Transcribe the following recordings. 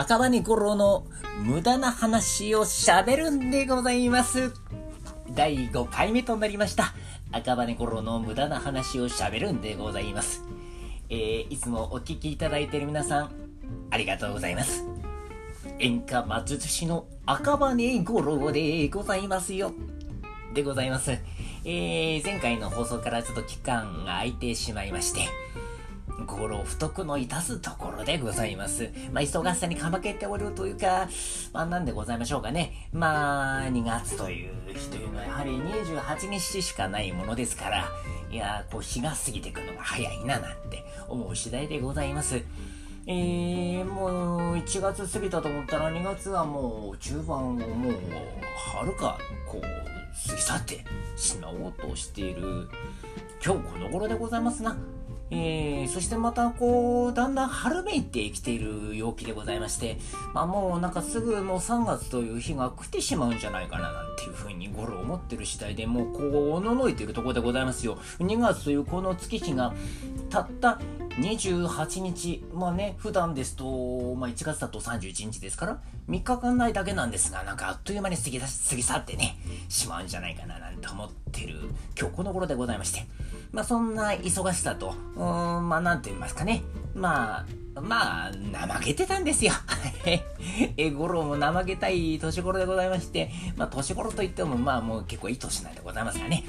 赤羽五郎の無駄な話をしゃべるんでございます。第5回目となりました。赤羽五郎の無駄な話をしゃべるんでございます。えー、いつもお聞きいただいている皆さん、ありがとうございます。演歌魔術師の赤羽五郎でございますよ。でございます。えー、前回の放送からちょっと期間が空いてしまいまして、五郎不徳の致すところでございます。まあ、忙しさにかまけておるというか、まあ、なんでございましょうかね。まあ、2月という日というのはやはり28日しかないものですから、いやこう日が過ぎていくのが早いななんて思う次第でございます。えー、もう1月過ぎたと思ったら2月はもう中盤をもうはるかこう過ぎ去ってしまおうとしている今日この頃でございますな。えー、そしてまたこう、だんだん春めいてきている陽気でございまして、まあもうなんかすぐもう3月という日が来てしまうんじゃないかななんていうふうにゴロ思ってる次第でもうこう、おののいているところでございますよ。2月というこの月日がたった28日、まあね、普段ですと、まあ1月だと31日ですから、3日間ないだけなんですが、なんかあっという間に過ぎ過ぎ去ってね、しまうんじゃないかななんて思ってる今日この頃でございまして。まあそんな忙しさと、うーん、まあなんて言いますかね。まあ、まあ、怠けてたんですよ。え、五郎も怠けたい年頃でございまして、まあ年頃といってもまあもう結構いい年なんでございますがね。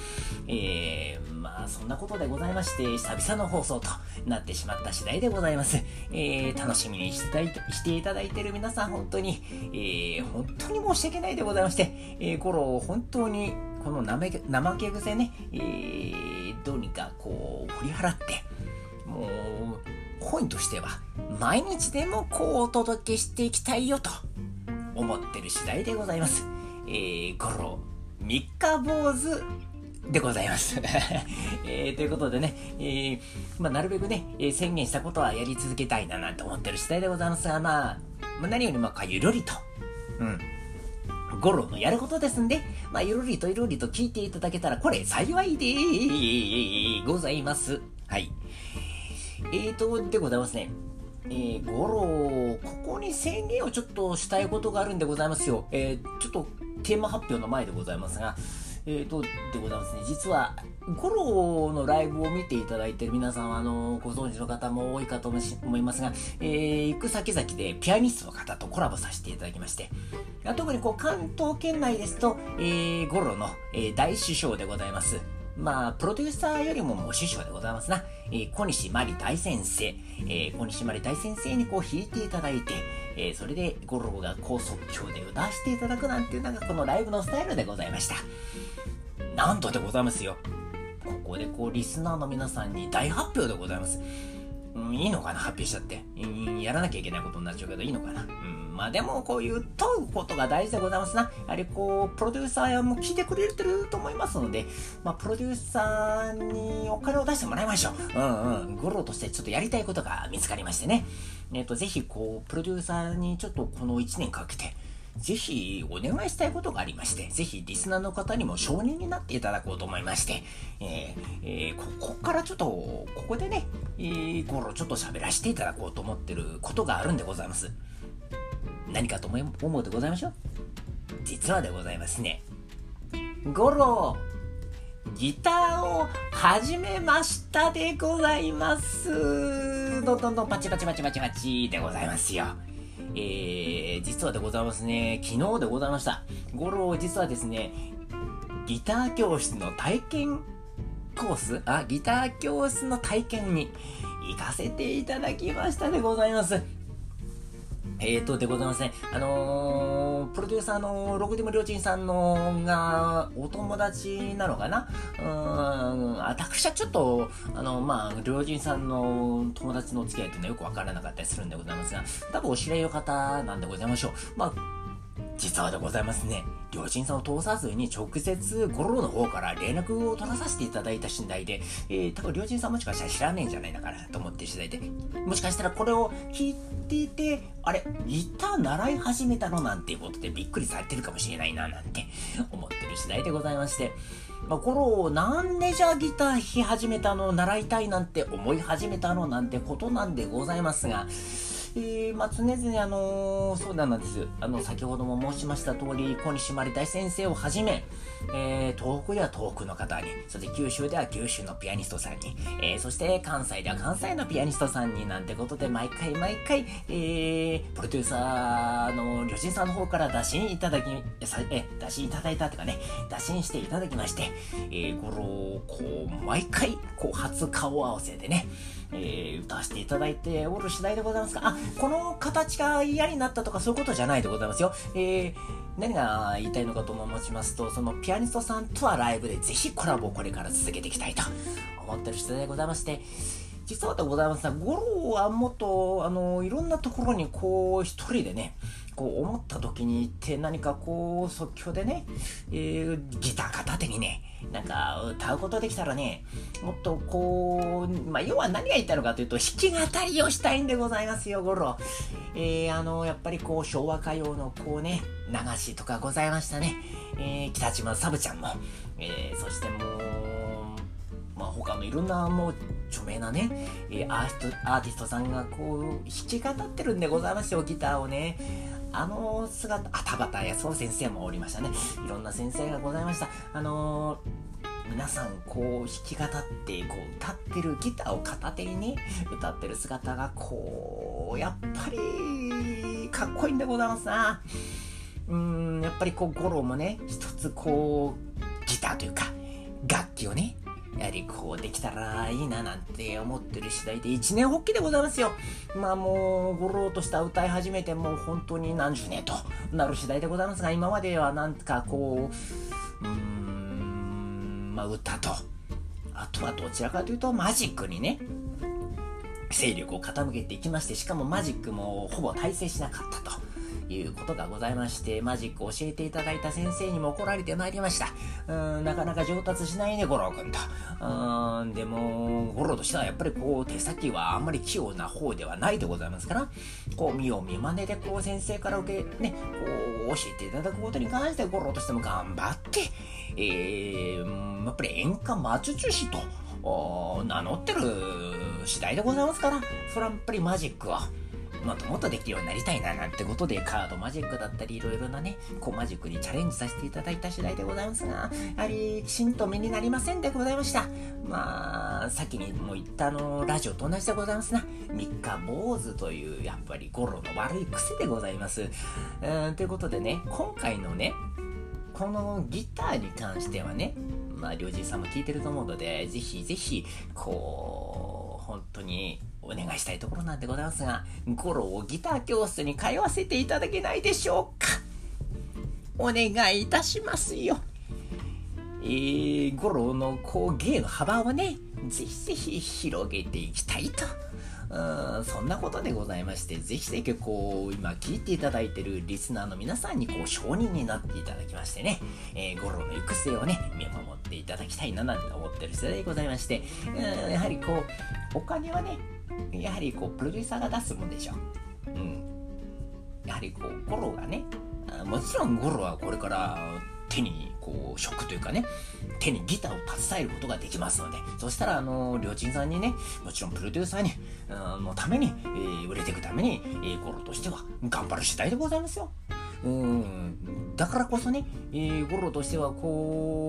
えー、まあそんなことでございまして、久々の放送となってしまった次第でございます。えー、楽しみにしていただいている皆さん本当に、えー、本当に申し訳ないでございまして、えー、五郎本当にこの怠け怠け癖ね、えー、どうにかこう振り払って、もう、コインとしては、毎日でもこうお届けしていきたいよと思ってる次第でございます。えー、ゴロ、三日坊主でございます。えー、ということでね、えー、まあ、なるべくね、えー、宣言したことはやり続けたいななんて思ってる次第でございますが、まあ、まあ、何よりもかゆるりと、うん、ゴロのやることですんで、まあ、ゆるりとゆるりと聞いていただけたら、これ幸いでございます。はい。えーと、でございますね。えー、ゴロ、ここに宣言をちょっとしたいことがあるんでございますよ。えー、ちょっとテーマ発表の前でございますが、えーと、でございますね。実は、ゴロのライブを見ていただいている皆さんは、あの、ご存知の方も多いかと思いますが、えー、行く先々でピアニストの方とコラボさせていただきまして、特にこう関東圏内ですと、えー、ゴロの、えー、大師匠でございます。まあ、プロデューサーよりももう師匠でございますな。えー、小西まり大先生、えー、小西まり大先生にこう弾いていただいて、えー、それでゴロゴが高速興で歌わせていただくなんていうのがこのライブのスタイルでございました。なんとでございますよ。ここでこう、リスナーの皆さんに大発表でございます。うん、いいのかな？発表しちゃって、やらなきゃいけないことになっちゃうけど、いいのかな？うんまあでもこういう問うことが大事でございますな。やはりこう、プロデューサーも聞いてくれてると思いますので、まあプロデューサーにお金を出してもらいましょう。うんうん。ゴロとしてちょっとやりたいことが見つかりましてね。えっ、と、ぜひこう、プロデューサーにちょっとこの1年かけて、ぜひお願いしたいことがありまして、ぜひリスナーの方にも承認になっていただこうと思いまして、えーえー、ここからちょっと、ここでね、えー、ゴロちょっと喋らせていただこうと思ってることがあるんでございます。何かと思うでございましょう？実はでございますね。ゴロギターを始めましたでございます。どんどんどんパチパチパチパチパチでございますよ。えー、実はでございますね。昨日でございました。ゴロ実はですね、ギター教室の体験コース？あ、ギター教室の体験に行かせていただきましたでございます。えーと、でございますね。あのー、プロデューサーのログディムりょうちんさんのが、お友達なのかな？うーん、私はちょっと、あの、まあ、りょうちんさんの友達の付き合いっていうのはよくわからなかったりするんでございますが、多分お知り合いの方なんでございましょう。まあ、実はでございますね。両親さんを通さずに直接ゴロの方から連絡を取らさせていただいた次第で、えー、多分両親さんもしかしたら知らねえんじゃないのかなと思って次第で、もしかしたらこれを聞いてて、あれ、ギター習い始めたのなんていうことでびっくりされてるかもしれないななんて思ってる次第でございまして、まあ、ゴロなんでじゃあギター弾き始めたの習いたいなんて思い始めたのなんてことなんでございますが、えー、まあ、常々、あのー、そうなんです。あの、先ほども申しました通り、小西まり大先生をはじめ、えー、東北では東北の方に、そして九州では九州のピアニストさんに、えー、そして関西では関西のピアニストさんになんてことで、毎回毎回、えー、プロデューサーの旅人さんの方から打診いただき、え、打診いただいたとかね、打診していただきまして、えー、ごろこう、毎回、こう、初顔合わせでね、えー、歌わせていただいておる次第でございますが、あ、この形が嫌になったとかそういうことじゃないでございますよ。えー、何が言いたいのかと申しますと、そのピアニストさんとはライブでぜひコラボをこれから続けていきたいと。思ってる次第でございまして、実はでございますが、五郎はもっと、あの、いろんなところにこう、一人でね、こう思った時に行って何かこう即興でね、えー、ギター片手にねなんか歌うことできたらねもっとこう、まあ、要は何が言ったのかというと弾き語りをしたいんでございますよゴロ、えー、あのやっぱりこう昭和歌謡のこうね流しとかございましたね、えー、北島サブちゃんも、えー、そしてもうまあ、他のいろんなもう著名なね、えー、アーティストさんがこう弾き語ってるんでございますよギターをね。あの姿、あ、田畑康夫先生もおりましたね。いろんな先生がございました。あのー、皆さんこう弾き語ってこう歌ってるギターを片手にね歌ってる姿がこうやっぱりかっこいいんでございますなうんやっぱりこうゴロもね一つこうギターというか楽器をねやはりこうできたらいいななんて思ってる次第で一年発起でございますよ。まあもう、ごろうとした歌い始めてもう本当に何十年となる次第でございますが、今まではなんかこう、うーん、まあ歌と、あとはどちらかというとマジックにね、勢力を傾けていきまして、しかもマジックもほぼ大成しなかったと。いうことがございまして、マジック教えていただいた先生にも怒られてまいりました。うん、なかなか上達しないね、五郎くんと。うーん、でも、五郎としてはやっぱりこう、手先はあんまり器用な方ではないでございますから、こう、見よう見まねでこう、先生から受け、ね、こう、教えていただくことに関して五郎としても頑張って、えー、やっぱり演歌魔術師と、名乗ってる次第でございますから、それはやっぱりマジックは、もっともっとできるようになりたいななんてことでカードマジックだったりいろいろなね、こうマジックにチャレンジさせていただいた次第でございますが、やはりきちんと身になりませんでございました。まあ、先にも言ったあの、ラジオと同じでございますな。三日坊主という、やっぱりゴロの悪い癖でございます。うん、ということでね、今回のね、このギターに関してはね、まあ、りょうじいさんも聞いてると思うので、ぜひぜひ、こう、本当にお願いしたいところなんでございますが、ゴロをギター教室に通わせていただけないでしょうか？お願いいたしますよ。えー、ゴロのこう芸の幅をね、ぜひぜひ広げていきたいと。うんそんなことでございまして、ぜひぜひこう、今聞いていただいてるリスナーの皆さんにこう、承認になっていただきましてね、えー、ゴロの行く末をね、見守っていただきたいななんて思ってる世代でございまして、うんやはりこう、お金はね、やはりこうプロデューサーが出すもんでしょ。うん。やはりこうゴロがね、もちろんゴロはこれから手にこう職というかね、手にギターを携えることができますので、そしたらあの、りょうちんさんにね、もちろんプロデューサーに、うんのために、えー、売れていくために、えー、ゴロとしては頑張る次第でございますよ。うん、だからこそね、えー、ゴロとしてはこう、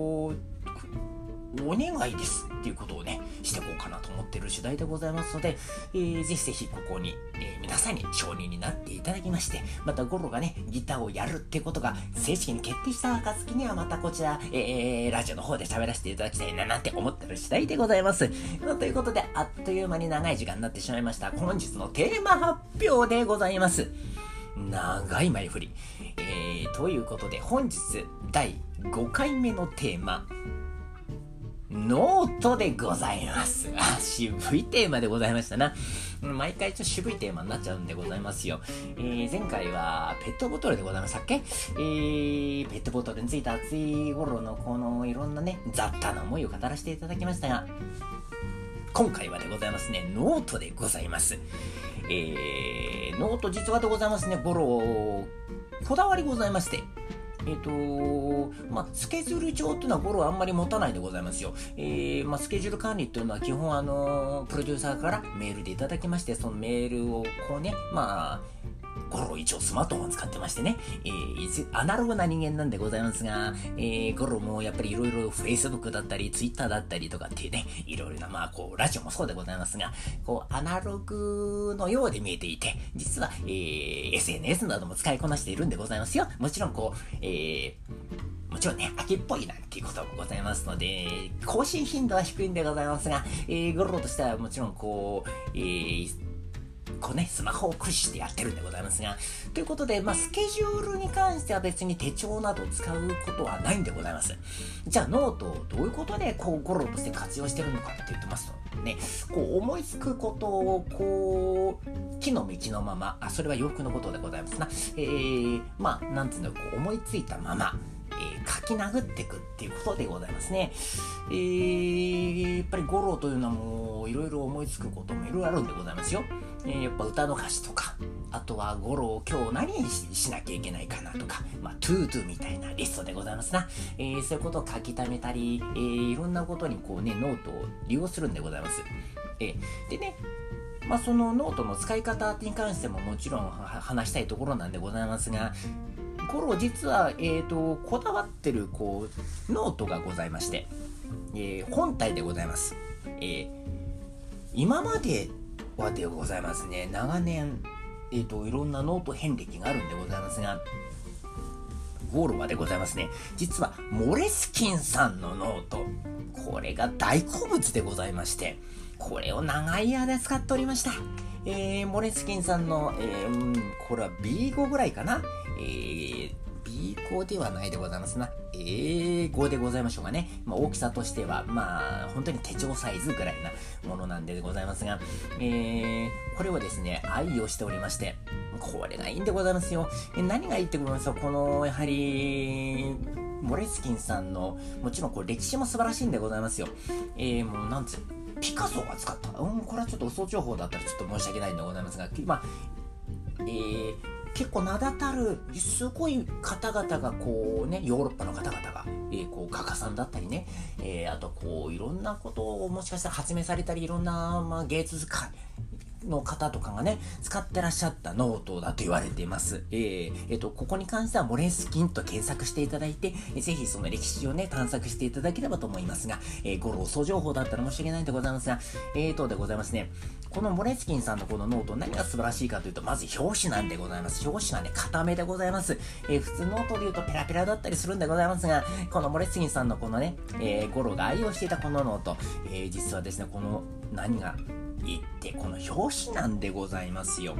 お願いですっていうことをね、していこうかなと思ってる次第でございますので、えー、ぜひぜひここに、えー、皆さんに承認になっていただきまして、またゴロがね、ギターをやるってことが正式に決定した暁にはまたこちら、えー、ラジオの方で喋らせていただきたいななんて思ってる次第でございます。ということで、あっという間に長い時間になってしまいました。本日のテーマ発表でございます。長い前振り。えー、ということで、本日第5回目のテーマ、ノートでございます。渋いテーマでございましたな。毎回ちょっと渋いテーマになっちゃうんでございますよ。えー、前回はペットボトルでございましたっけ？えー、ペットボトルについた熱い頃のこのいろんなね、雑多な思いを語らせていただきましたが、今回はでございますね、ノートでございます。えー、ノート実はでございますね、ゴロ、こだわりございまして、えっ、ー、とまあ、スケジュール帳っていうのはゴロはあんまり持たないでございますよ。えー、まあ、スケジュール管理っていうのは基本あのプロデューサーからメールでいただきまして、そのメールをこうね、まあ、ゴロ一応スマートフォン使ってましてね、えー、アナログな人間なんでございますが、えー、ゴロもやっぱりいろいろ Facebook だったり Twitter だったりとかっていうね、いろいろな、まあこう、ラジオもそうでございますが、こう、アナログのようで見えていて、実は、えー、SNS なども使いこなしているんでございますよ。もちろんこう、えー、もちろんね、飽きっぽいなんていうこともございますので、更新頻度は低いんでございますが、えー、ゴロとしてはもちろんこう、えー、こうね、スマホを駆使してやってるんでございますが、ということで、まあ、スケジュールに関しては別に手帳など使うことはないんでございます。じゃあ、ノートをどういうことで、こう、ゴロとして活用してるのかって言ってますと、ね、こう、思いつくことを、こう、着の身着のまま、あ、それは洋服のことでございますな。えー、まあ、なんつうの、こう、思いついたまま、えー、書き殴っていくっていうことでございますね。えー、やっぱり吾朗というのはもういろいろ思いつくこともいろいろあるんでございますよ。えー、やっぱ歌の歌詞とか、あとは吾朗今日何しなきゃいけないかなとか、まあ、 ToDoみたいなリストでございますな。えー、そういうことを書き溜めたり、えー、いろんなことにこうね、ノートを利用するんでございます。えー、でね、まあ、そのノートの使い方に関してももちろん話したいところなんでございますが、吾朗実は、えーと、こだわってるこうノートがございまして、えー、本体でございます、えー、今まではでございますね。長年、えーと、いろんなノート遍歴があるんでございますがゴールまでございますね。実はモレスキンさんのノート。これが大好物でございましてこれを長い間使っておりました。えー、モレスキンさんの、えー、これは B5 ぐらいかな。えー、B 語ではないでございますな。英語でございましょうかね。まあ、大きさとしては、まあ、本当に手帳サイズぐらいなものなんでございますが、えー、これをですね、愛用しておりまして、これがいいんでございますよ。え何がいいってことですよ。この、やはり、モレスキンさんの、もちろんこれ歴史も素晴らしいんでございますよ。えー、もうなんつう、ピカソが使った。うん、これはちょっと嘘情報だったらちょっと申し訳ないんでございますが、まあ、えー、結構名だたるすごい方々がこうねヨーロッパの方々が、えー、こう画家さんだったりね、えー、あとこういろんなことをもしかしたら発明されたりいろんな、まあ、芸術家の方とかがね、使ってらっしゃったノートだと言われています。えー、えー、と、ここに関してはモレスキンと検索していただいて、ぜひその歴史をね、探索していただければと思いますが、えー、吾朗嘘情報だったら申し訳ないんでございますが、えーとでございますね。このモレスキンさんのこのノート、何が素晴らしいかというと、まず表紙なんでございます。表紙がね、固めでございます。えー、普通ノートで言うとペラペラだったりするんでございますが、このモレスキンさんのこのね、えー、吾朗が愛用していたこのノート、えー、実はですね、この何がいいってこの表紙なんでございますよ。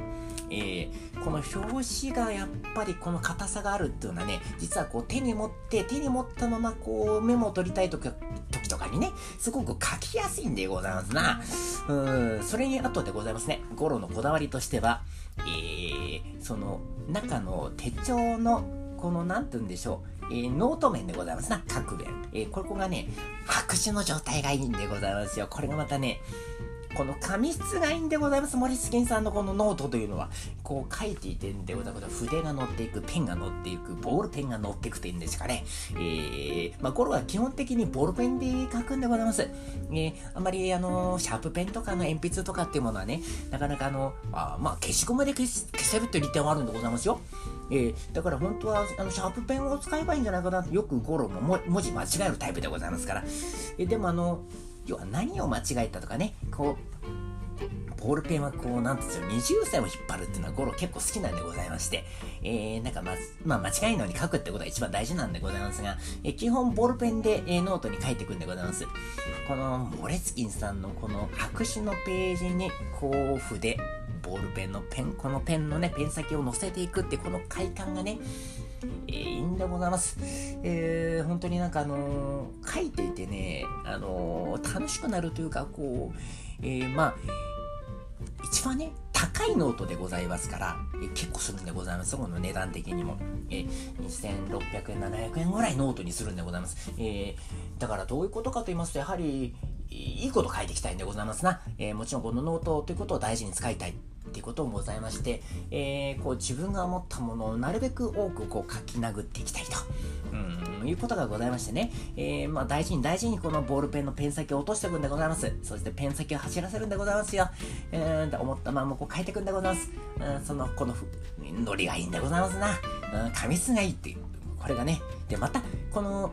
えー、この表紙がやっぱりこの硬さがあるっていうのはね実はこう手に持って手に持ったままこうメモを取りたい時時とかにねすごく書きやすいんでございますなうんそれに後でございますね吾朗のこだわりとしてはえー、その中の手帳のこの何て言うんでしょうえー、ノート面でございますな、書く面。えー、ここがね、白紙の状態がいいんでございますよ。これがまたね、この紙質がいいんでございます。モレスキンさんのこのノートというのは、こう書いていてんでございます。筆が乗っていく、ペンが乗っていく、ボールペンが乗っていくというんですかね。えー、まあ、これは基本的にボールペンで書くんでございます。えー、あんまりあの、シャープペンとかの鉛筆とかっていうものはね、なかなかあの、あまあ、消しゴムで消せるっていう利点はあるんでございますよ。えー、だから本当はあのシャープペンを使えばいいんじゃないかなよくゴロも文字間違えるタイプでございますから。えー、でもあの、要は何を間違えたとかね、こう、ボールペンはこう、なんですよ、二重線を引っ張るっていうのは吾朗結構好きなんでございまして、えー、なんかま、まあ間違いのに書くってことが一番大事なんでございますが、えー、基本ボールペンで、えー、ノートに書いていくんでございます。この、モレスキンさんのこの白紙のページに、こう、筆、ボールペンのペン、このペンのね、ペン先を乗せていくって、この快感がね、えー、いいんでございます。えー、本当になんかあのー、書いていてね、あのー、楽しくなるというか、こう、えー、まあ、一番ね、高いノートでございますから、え結構するんでございます。この値段的にも。え2600円、700円ぐらいノートにするんでございます。えだからどういうことかと言いますと、やはり、いいこと書いていきたいんでございますな。えもちろんこのノートということを大事に使いたい。ってこともございまして、えー、こう自分が思ったものをなるべく多くこう書き殴っていきたいと。うん、いうことがございましてね、えー、まあ大事に大事にこのボールペンのペン先を落としていくんでございます。そしてペン先を走らせるんでございますよ。えー、と思ったままこう書いていくんでございます。うん、その、このノリがいいんでございますな。うん、紙質がいいっていう。これがね。で、また、この、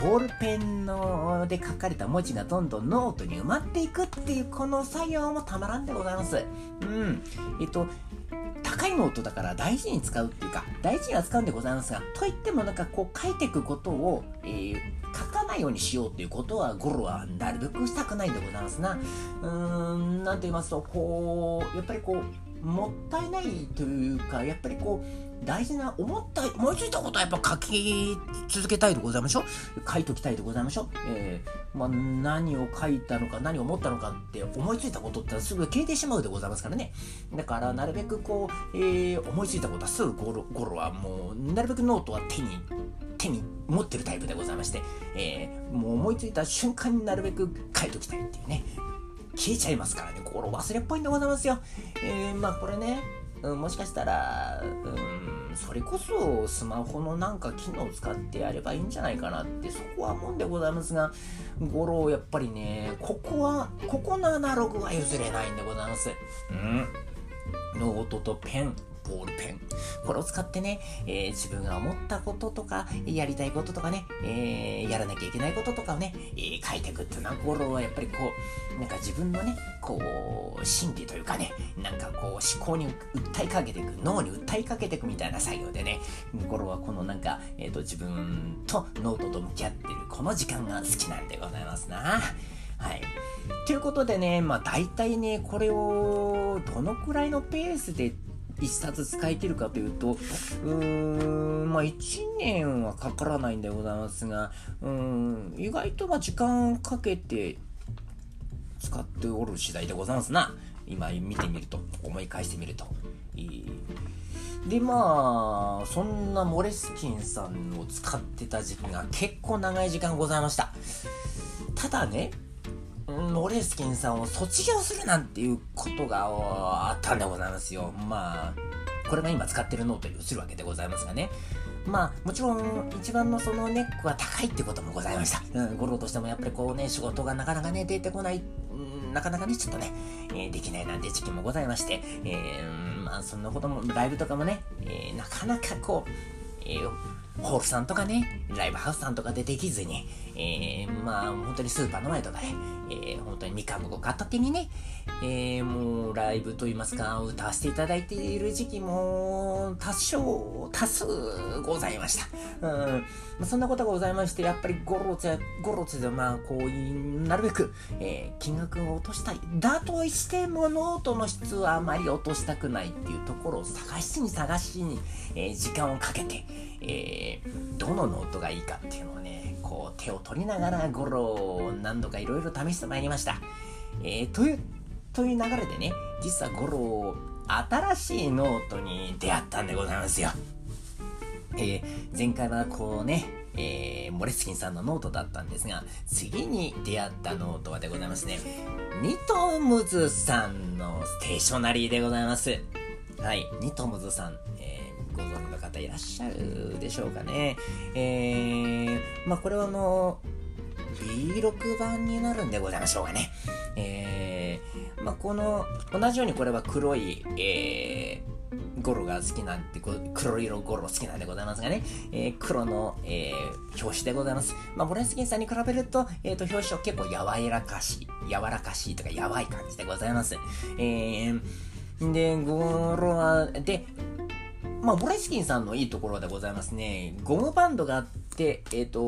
ボールペンので書かれた文字がどんどんノートに埋まっていくっていうこの作業もたまらんでございます。うん。えっと、高いノートだから大事に使うっていうか、大事には使うんでございますが、といってもなんかこう書いていくことを、えー、書かないようにしようっていうことは、吾朗はなるべくしたくないんでございますな。うーん、なんて言いますと、こう、やっぱりこう、もったいないというか、やっぱりこう、大事な思った思いついたことはやっぱ書き続けたいでございましょう。書いときたいでございましょう、えー、まあ、何を書いたのか何を思ったのかって思いついたことってすぐ消えてしまうでございますからね。だからなるべくこう、えー、思いついたことはすぐゴロゴロはもうなるべくノートは手に手に持ってるタイプでございまして、えー、もう思いついた瞬間になるべく書いときたいっていうね。消えちゃいますからね。吾朗忘れっぽいんでございますよ、えー、まあこれねうん、もしかしたら、うん、それこそスマホのなんか機能を使ってやればいいんじゃないかなってそこは思うんでございますが吾朗やっぱりねここはここのアナログは譲れないんでございます。うんノートとペンボールペン。これを使ってね、えー、自分が思ったこととか、やりたいこととかね、えー、やらなきゃいけないこととかをね、えー、書いていくっていうのは、頃はやっぱりこう、なんか自分のね、こう、心理というかね、なんかこう、思考に訴えかけていく、脳に訴えかけていくみたいな作業でね、頃はこのなんか、えっ、と、自分とノートと向き合ってる、この時間が好きなんでございますな。はい。ということでね、まあ大体ね、これをどのくらいのペースで1冊使い切るかというと、うーん、まあ1年はかからないんでございますが、うん、意外とま時間をかけて使っておる次第でございますな。今見てみると、思い返してみると。でまあそんなモレスキンさんを使ってた時期が結構長い時間ございましたただねモレスキンさんを卒業するなんていうことがあったんでございますよ。まあ、これが今使ってるノートに移るわけでございますがね。まあ、もちろん、一番のそのネックは高いってこともございました。うん、吾朗としてもやっぱりこうね、仕事がなかなかね、出てこない、うん、なかなかね、ちょっとね、えー、できないなんて時期もございまして、えー、まあ、そんなことも、ライブとかもね、えー、なかなかこう、えー、ホールさんとかね、ライブハウスさんとかでできずに、えー、まあ、本当にスーパーの前とかで、えー、本当にみかんご片手にね、えー、もうライブといいますか、歌わせていただいている時期も多少、多数ございました。うん。まあ、そんなことがございまして、やっぱりゴロツや、ゴロツで、まあ、こう、なるべく、えー、金額を落としたい。だとしても、ノートの質はあまり落としたくないっていうところを探しに探しに、えー、時間をかけて、えー、どのノートがいいかっていうのをね、こう手を取りながら吾朗を何度かいろいろ試してまいりました。えー、という、という流れでね、実はゴロ新しいノートに出会ったんでございますよ。えー、前回はこうね、えー、モレスキンさんのノートだったんですが、次に出会ったノートはでございますね、ニトムズさんのステーショナリーでございます。はい、ニトムズさん、えー、ご存知の方いらっしゃるでしょうかね。えー、まあこれはあの、B6 版になるんでございましょうかね。えー、まあこの、同じようにこれは黒い、えー、ゴロが好きなんて、黒色ゴロ好きなんでございますがね、えー、黒の、えー、表紙でございます。まあ、ボレンスキンさんに比べると、えっ、ー、と、表紙は結構柔らかし、柔らかしいとか、やばい感じでございます。えー、で、ゴロは、で、まあ、モレスキンさんのいいところでございますね。ゴムバンドがあって、えっ、ー、と、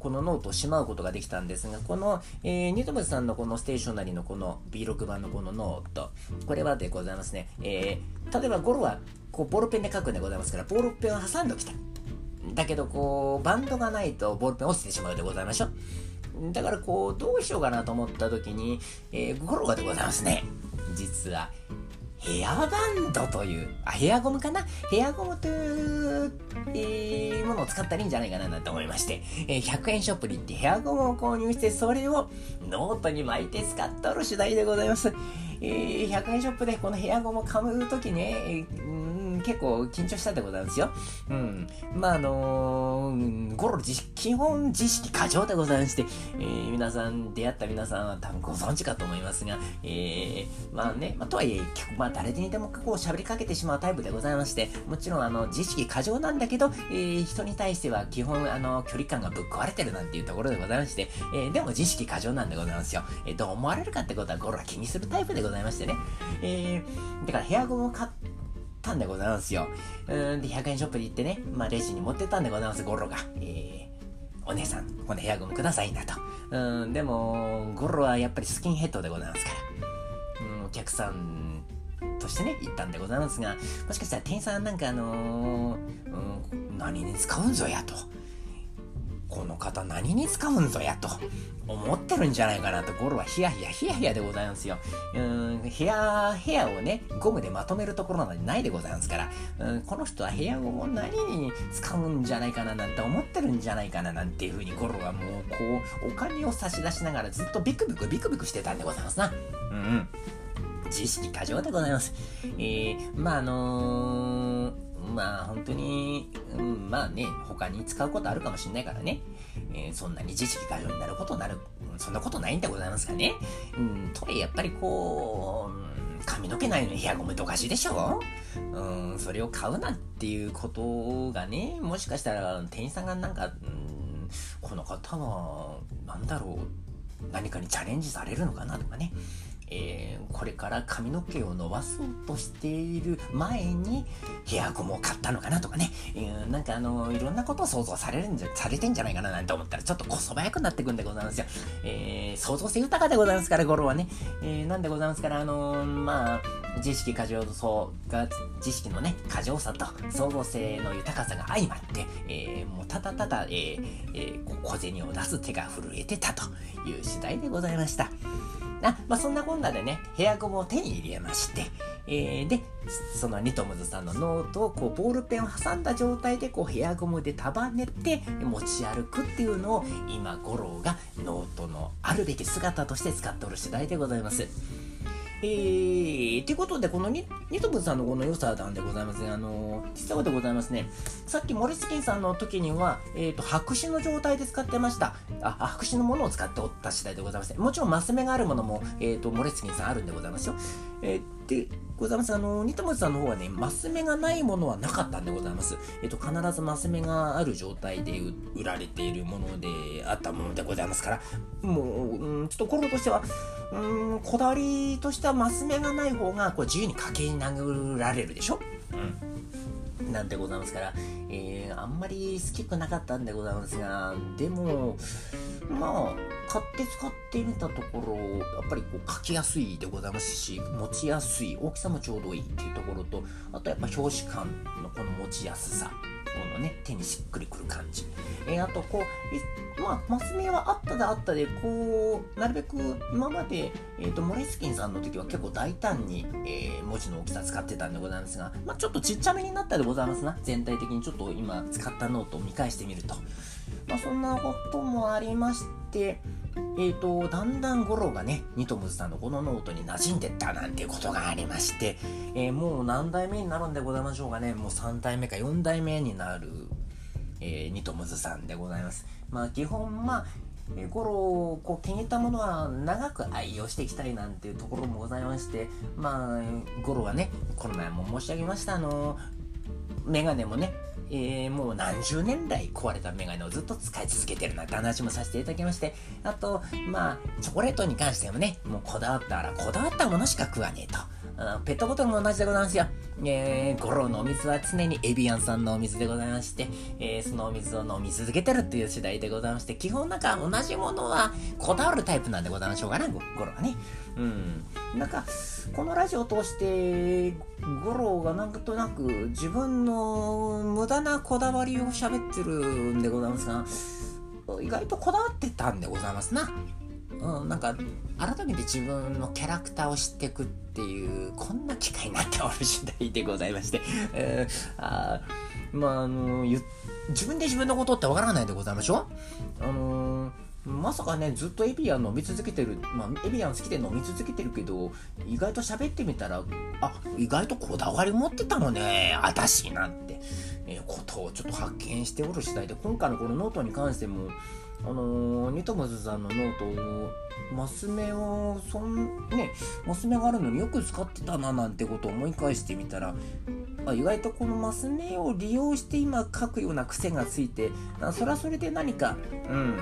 このノートをしまうことができたんですが、この、えー、ニトムズさんのこのステーショナリーのこの B6 版のこのノート、これはでございますね。えー、例えばゴロはこうボールペンで書くんでございますから、ボールペンを挟んでおきたい。だけど、こう、バンドがないとボールペン落ちてしまうでございましょう。だから、こう、どうしようかなと思った時に、えー、ゴロがでございますね。実は、ヘアバンドという、あ、ヘアゴムかな？ヘアゴムという、えー、ものを使ったらいいんじゃないかなと思いまして、えー、100円ショップに行ってヘアゴムを購入して、それをノートに巻いて使っとる次第でございます。えー、100円ショップでこのヘアゴムを買うときね、えー結構緊張したでございますよ。うん。まあ、あのー、ゴロ基本自意識過剰でございまして、えー、皆さん、出会った皆さんは多分ご存知かと思いますが、えー、まあね、まあ、とはいえ、まあ、誰にでもこう喋りかけてしまうタイプでございまして、もちろん、あの、知識過剰なんだけど、えー、人に対しては基本、あの、距離感がぶっ壊れてるなんていうところでございまして、えー、でも知識過剰なんでございますよ。えー、どう思われるかってことは、ゴロは気にするタイプでございましてね。えー、だからヘアゴムを買って、たんでございますよ。うん、で、100円ショップに行ってね、まあ、レジに持ってったんでございます、ゴロが。えー、お姉さん、このヘアゴムくださいなと。うん、でも、ゴロはやっぱりスキンヘッドでございますから。うん、お客さんとしてね、行ったんでございますが、もしかしたら店員さんなんかあのー、うん、何に使うんぞやと。この方何に使うんぞやと思ってるんじゃないかなとゴロはヒヤヒヤヒヤヒヤでございますよ。うん、部屋、部屋をね、ゴムでまとめるところなんてないでございますから、うん、この人は部屋を何に使うんじゃないかななんて思ってるんじゃないかななんていうふうにゴロはもうこう、お金を差し出しながらずっとビクビクビクビクしてたんでございますな。うん、うん。知識過剰でございます。えー、まああのーまあ本当に、うん、まあね、他に使うことあるかもしれないからね、えー、そんなに知識過剰になることになる、そんなことないんでございますかね。うん、とはいえやっぱりこう、髪の毛ないのにヘアゴムっておかしいでしょうん、それを買うなっていうことがね、もしかしたら店員さんがなんか、うん、この方は、なんだろう、何かにチャレンジされるのかなとかね。えー、これから髪の毛を伸ばそうとしている前にヘアゴムを買ったのかなとかね、えー、なんかあのいろんなことを想像されるんじゃされてんじゃないかななんて思ったらちょっとこそばやくなってくんでございますよ、えー、想像性豊かでございますからゴロはね、えー、なんでございますからあのまあ自意識過剰そうが自意識のね過剰さと創造性の豊かさが相まって、えー、もうただただ、えーえー、小銭を出す手が震えてたという次第でございました。あまあ、そんなこんなでね、ヘアゴムを手に入れまして、えー、で、そのニトムズさんのノートをこうボールペンを挟んだ状態でこうヘアゴムで束ねて持ち歩くっていうのを今五郎がノートのあるべき姿として使っておる次第でございます。えー、ということで、このニ、ニトムズさんのこの良さなんでございますね。あのー、実はでございますね。さっきモレスキンさんの時には、えっ、ー、と、白紙の状態で使ってました。あ、白紙のものを使っておった次第でございます、ね。もちろんマス目があるものも、えっ、ー、と、モレスキンさんあるんでございますよ。えー、でございます。あの、ニトムズさんの方はね、マス目がないものはなかったんでございます。えっ、と、必ずマス目がある状態で売られているものであったものでございますから、もう、うん、ちょっと頃としては、うん、こだわりとしてはマス目がない方が、こう、自由にかけ殴られるでしょ？うん。なんでございますから、えー、あんまり好きくなかったんでございますが、でも、まあ、買って使ってみたところ、やっぱりこう書きやすいでございますし、持ちやすい、大きさもちょうどいいっていうところと、あとやっぱ表紙感のこの持ちやすさ、このね、手にしっくりくる感じ。えー、あと、こう、まあ、マス目はあったであったで、こう、なるべく今まで、えっ、ー、と、モレスキンさんの時は結構大胆に、えー、文字の大きさ使ってたんでございますが、まあ、ちょっとちっちゃめになったでございますな。全体的にちょっと今使ったノートを見返してみると。まあ、そんなこともありまして、えーと、だんだん五郎がね、ニトムズさんのこのノートに馴染んでったなんていうことがありまして、えー、もう何代目になるんでございましょうかね、もう3代目か4代目になる、えー、ニトムズさんでございます。まあ基本、まあ、えー、ゴロをこう気に入ったものは長く愛用していきたいなんていうところもございまして、まあ、ゴロはね、この前も申し上げました、あの、メガネもね、えー、もう何十年来壊れたメガネをずっと使い続けてるなんて話もさせていただきまして、あと、まあ、チョコレートに関してもね、もうこだわったらこだわったものしか食わねえと。ペットボトルも同じでございますよ。えー、ゴロのお水は常にエビアンさんのお水でございまして、えー、そのお水を飲み続けてるっていう次第でございまして、基本なんか同じものはこだわるタイプなんでございましょうかね、ゴロはね。うん。なんか、このラジオを通して、ゴロがなんとなく自分の無駄なこだわりを喋ってるんでございますが、意外とこだわってたんでございますな。うん、なんか改めて自分のキャラクターを知っていくっていうこんな機会になっておる次第でございまして、えー、あまああの自分で自分のことってわからないでございましょあのーまさかね、ずっとエビアン飲み続けてる、まあ、エビアン好きで飲み続けてるけど、意外と喋ってみたら、あ、意外とこだわり持ってたのね、あたし、なんて、えー、ことをちょっと発見しておる次第で、今回のこのノートに関しても、あのー、ニトムズさんのノートを、マス目を、そん、ね、マス目があるのによく使ってたな、なんてことを思い返してみたら、あ意外とこのマス目を利用して今書くような癖がついて、あそれはそれで何か、うん、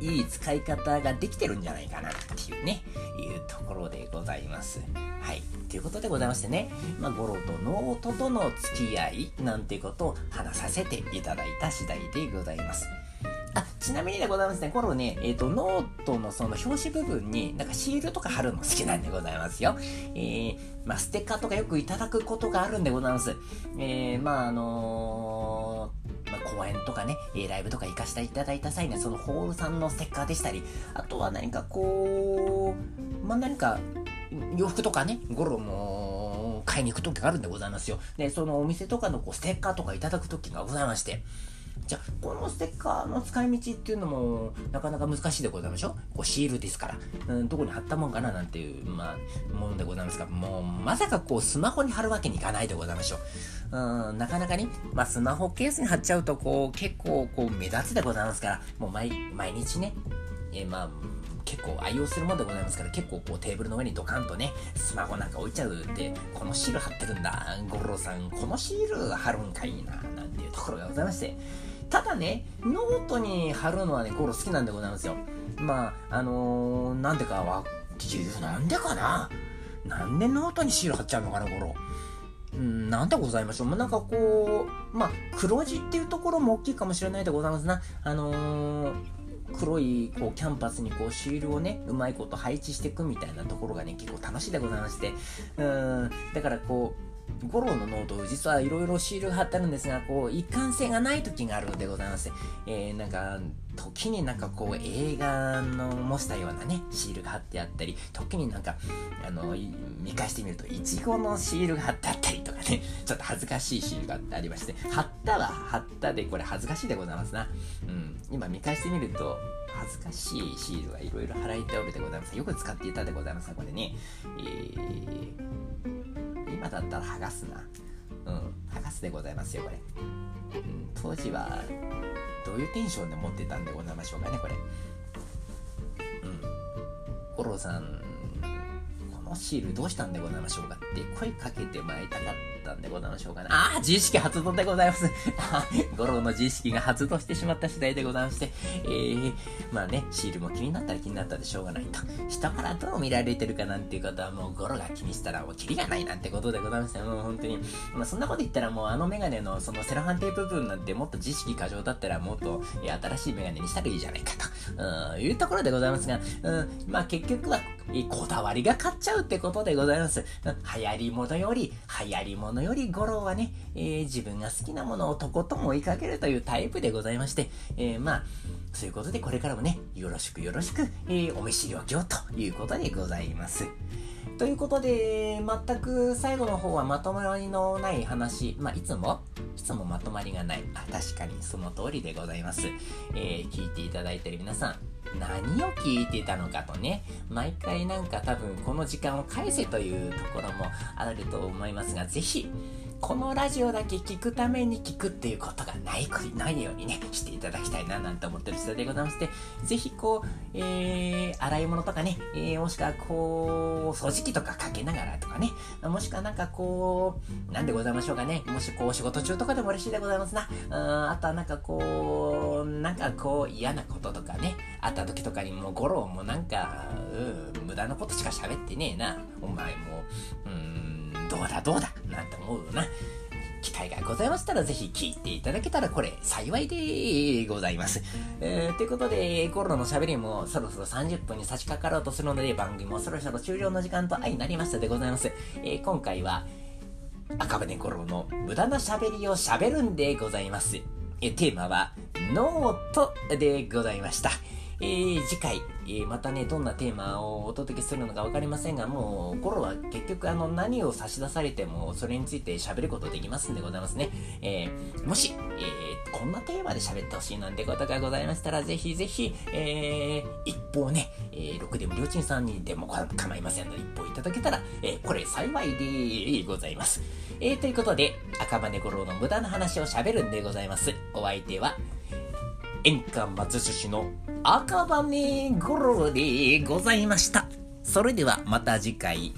いい使い方ができてるんじゃないかなっていうね、いうところでございます。はい。ということでございましてね、まあ、ゴロとノートとの付き合いなんてことを話させていただいた次第でございます。あ、ちなみにでございますね、このね、えっ、ー、と、ノートのその表紙部分に、なんかシールとか貼るの好きなんでございますよ。えー、まあ、ステッカーとかよくいただくことがあるんでございます。えー、まあ、あのー、まあ、公演とかね、えライブとか行かせていただいた際には、そのホールさんのステッカーでしたり、あとは何かこう、まあ、何か、洋服とかね、ゴロも買いに行く時があるんでございますよ。で、そのお店とかのこうステッカーとかいただく時がございまして、じゃあ、このステッカーの使い道っていうのも、なかなか難しいでございましょこうシールですから、うん、どこに貼ったもんかななんていう、まあ、ものでございますが、もう、まさかこう、スマホに貼るわけにいかないでございましょう。うん、なかなかね、まあ、スマホケースに貼っちゃうと、こう、結構、こう、目立つでございますから、もう毎、毎日ね、え、まあ、結構愛用するものでございますから結構こうテーブルの上にドカンとねスマホなんか置いちゃうってこのシール貼ってるんだ五郎さんこのシール貼るんかいいななんていうところがございましてただね、ノートに貼るのはね、ゴロ好きなんでございますよ。まあ、あのー、なんでかは、なんでかな？なんでノートにシール貼っちゃうのかな、ゴロ。うん、なんでございましょう。まあ、なんかこう、まあ、黒地っていうところも大きいかもしれないでございますな。あのー、黒いこうキャンパスにこうシールをねうまいこと配置していくみたいなところがね結構楽しいでございまして。うん。だからこう五郎のノート、実はいろいろシールが貼ってあるんですが、こう、一貫性がない時があるのでございまして、えー、なんか、時になんかこう、映画の模したようなね、シールが貼ってあったり、時になんか、あの、見返してみると、いちごのシールが貼ってあったりとかね、ちょっと恥ずかしいシールがありまして、貼ったは貼ったで、これ恥ずかしいでございますな。うん、今見返してみると、恥ずかしいシールがいろいろ貼られておるでございます。よく使っていたでございます、これね、えー今だったら剥がすな。うん、剥がすでございますよ、これ。うん、当時は、どういうテンションで持ってたんでございましょうかね、これ。うん。五郎さん、このシールどうしたんでございましょうかって声かけてまいたかったんでございましょうかね。ああ、自意識発動でございます。五郎の自意識が発動してしまった次第でございまして、えー、まあね、シールも気になったら気になったでしょうがないと。下からどう見られてるかなんていうことはもう五郎が気にしたらもうキリがないなんてことでございまして、もう本当に。まあそんなこと言ったらもうあのメガネのそのセロハンテープ部分なんてもっと自意識過剰だったらもっと、新しいメガネにしたらいいじゃないかと、うん、いうところでございますが、うん、まあ結局は、こだわりが勝っちゃうってことでございます。流行り物より、流行り物より五郎はね、えー、自分が好きなものをとことん追いかけるというタイプでございまして、えー、まあ、そういうことでこれからもね、よろしくよろしく、えー、お見知りおきをということでございます。ということで、全く最後の方はまとまりのない話、まあ、いつも、いつもまとまりがない。あ、確かにその通りでございます。えー、聞いていただいている皆さん、何を聞いてたのかとね、毎回なんか多分この時間を返せというところもあると思いますが、ぜひ、このラジオだけ聞くために聞くっていうことがないないようにね、していただきたいななんて思ってる人でございまして、ぜひこう、えー、洗い物とかね、えー、もしくはこう、掃除機とかかけながらとかね、もしくはなんかこう、なんでございましょうかね、もしこう、仕事中とかでも嬉しいでございますな。うん、あとはなんかこう、なんかこう、嫌なこととかね、あった時とかにもう、ゴロもなんか、うん、無駄なことしか喋ってねえな。お前も、うん、どうだどうだなんて思うよな。機会がございましたらぜひ聞いていただけたらこれ幸いでございます。えー、ということで、コロナの喋りもそろそろ30分に差し掛かろうとするので番組もそろそろ終了の時間と相なりましたでございます。えー、今回は赤羽五郎の無駄な喋りを喋るんでございます。えテーマはノートでございました。えー、次回、えー、またね、どんなテーマをお届けするのか分かりませんが、もう、コロは結局、あの、何を差し出されても、それについて喋ることできますんでございますね。えー、もし、えー、こんなテーマで喋ってほしいなんてことがございましたら、ぜひぜひ、えー、一報ね、えー、6でもりょうちんさんにでも構いませんので、一報いただけたら、えー、これ幸いでございます。えー、ということで、赤羽五郎の無駄な話を喋るんでございます。お相手は、演歌松寿司の赤羽五郎でございました。それではまた次回。